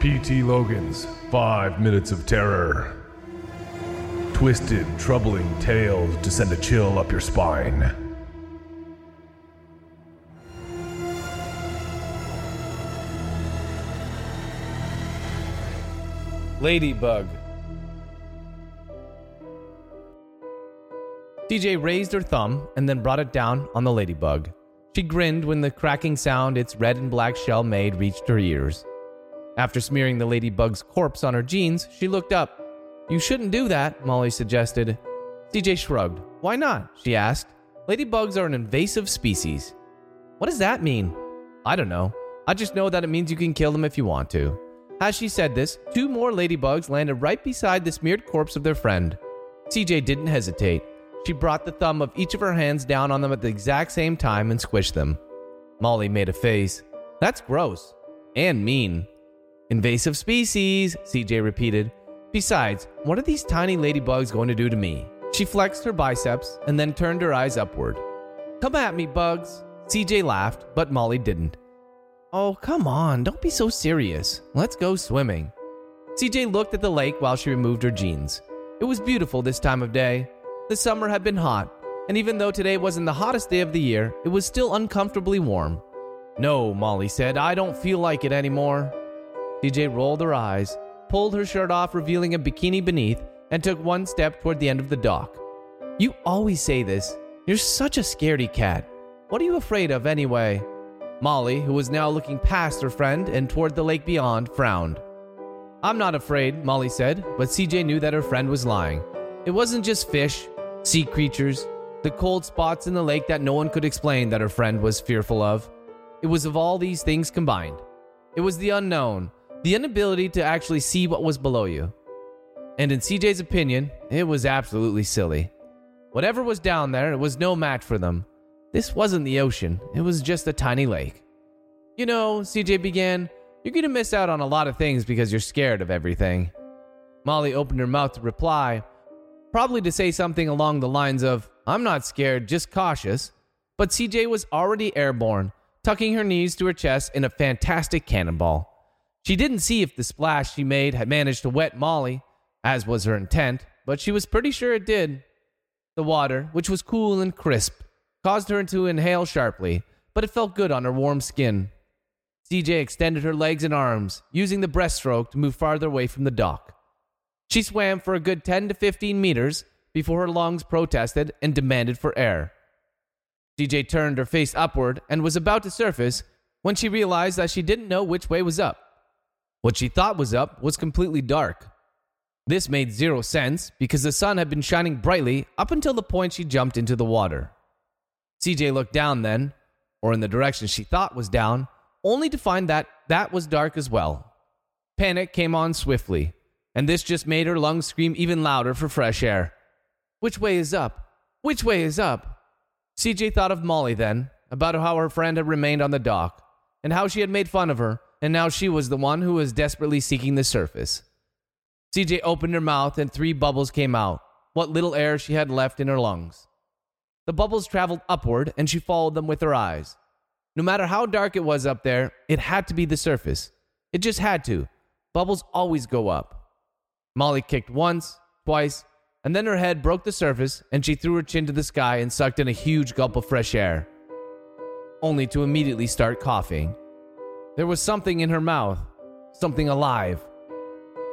P.T. Logan's Five Minutes of Terror. Twisted, troubling tales to send a chill up your spine. Ladybug. CJ raised her thumb and then brought it down on the ladybug. She grinned when the cracking sound its red and black shell made reached her ears. After smearing the ladybug's corpse on her jeans, she looked up. You shouldn't do that, Molly suggested. CJ shrugged. Why not? she asked. Ladybugs are an invasive species. What does that mean? I don't know. I just know that it means you can kill them if you want to. As she said this, two more ladybugs landed right beside the smeared corpse of their friend. CJ didn't hesitate. She brought the thumb of each of her hands down on them at the exact same time and squished them. Molly made a face. That's gross. And mean. Invasive species, CJ repeated. Besides, what are these tiny ladybugs going to do to me? She flexed her biceps and then turned her eyes upward. Come at me, bugs. CJ laughed, but Molly didn't. Oh, come on, don't be so serious. Let's go swimming. CJ looked at the lake while she removed her jeans. It was beautiful this time of day. The summer had been hot, and even though today wasn't the hottest day of the year, it was still uncomfortably warm. No, Molly said, I don't feel like it anymore. CJ rolled her eyes, pulled her shirt off, revealing a bikini beneath, and took one step toward the end of the dock. You always say this. You're such a scaredy cat. What are you afraid of anyway? Molly, who was now looking past her friend and toward the lake beyond, frowned. I'm not afraid, Molly said, but CJ knew that her friend was lying. It wasn't just fish, sea creatures, the cold spots in the lake that no one could explain that her friend was fearful of. It was of all these things combined. It was the unknown, the inability to actually see what was below you. And in CJ's opinion, it was absolutely silly. Whatever was down there, it was no match for them. This wasn't the ocean, it was just a tiny lake. You know, CJ began, you're to miss out on a lot of things because you're scared of everything. Molly opened her mouth to reply, probably to say something along the lines of, I'm not scared, just cautious. But CJ was already airborne, tucking her knees to her chest in a fantastic cannonball. She didn't see if the splash she made had managed to wet Molly, as was her intent, but she was pretty sure it did. The water, which was cool and crisp, caused her to inhale sharply, but it felt good on her warm skin. CJ extended her legs and arms, using the breaststroke to move farther away from the dock. She swam for a good 10 to 15 meters before her lungs protested and demanded for air. CJ turned her face upward and was about to surface when she realized that she didn't know which way was up. What she thought was up was completely dark. This made zero sense because the sun had been shining brightly up until the point she jumped into the water. CJ looked down then, or in the direction she thought was down, only to find that that was dark as well. Panic came on swiftly, and this just made her lungs scream even louder for fresh air. Which way is up? Which way is up? CJ thought of Molly then, about how her friend had remained on the dock, and how she had made fun of her, and now she was the one who was desperately seeking the surface. CJ opened her mouth, and three bubbles came out, what little air she had left in her lungs. The bubbles traveled upward, and she followed them with her eyes. No matter how dark it was up there, it had to be the surface. It just had to. Bubbles always go up. Molly kicked once, twice, and then her head broke the surface and she threw her chin to the sky and sucked in a huge gulp of fresh air, only to immediately start coughing. There was something in her mouth, something alive.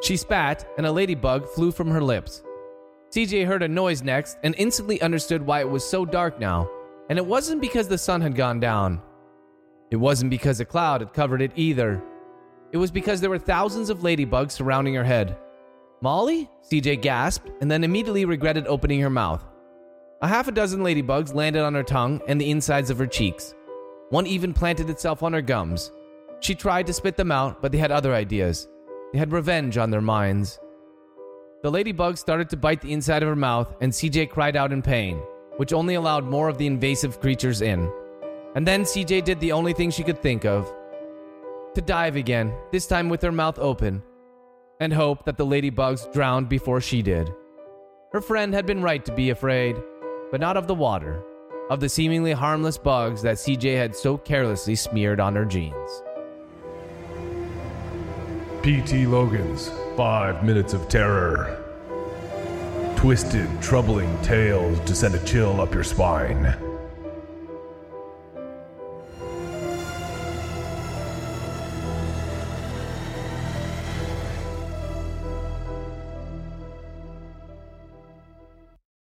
She spat, and a ladybug flew from her lips. CJ heard a noise next and instantly understood why it was so dark now. And it wasn't because the sun had gone down. It wasn't because a cloud had covered it either. It was because there were thousands of ladybugs surrounding her head. Molly? CJ gasped and then immediately regretted opening her mouth. A half a dozen ladybugs landed on her tongue and the insides of her cheeks. One even planted itself on her gums. She tried to spit them out, but they had other ideas. They had revenge on their minds. The ladybug started to bite the inside of her mouth, and CJ cried out in pain, which only allowed more of the invasive creatures in. And then CJ did the only thing she could think of to dive again, this time with her mouth open, and hope that the ladybugs drowned before she did. Her friend had been right to be afraid, but not of the water, of the seemingly harmless bugs that CJ had so carelessly smeared on her jeans. P.T. Logan's Five Minutes of Terror. Twisted, troubling tales to send a chill up your spine.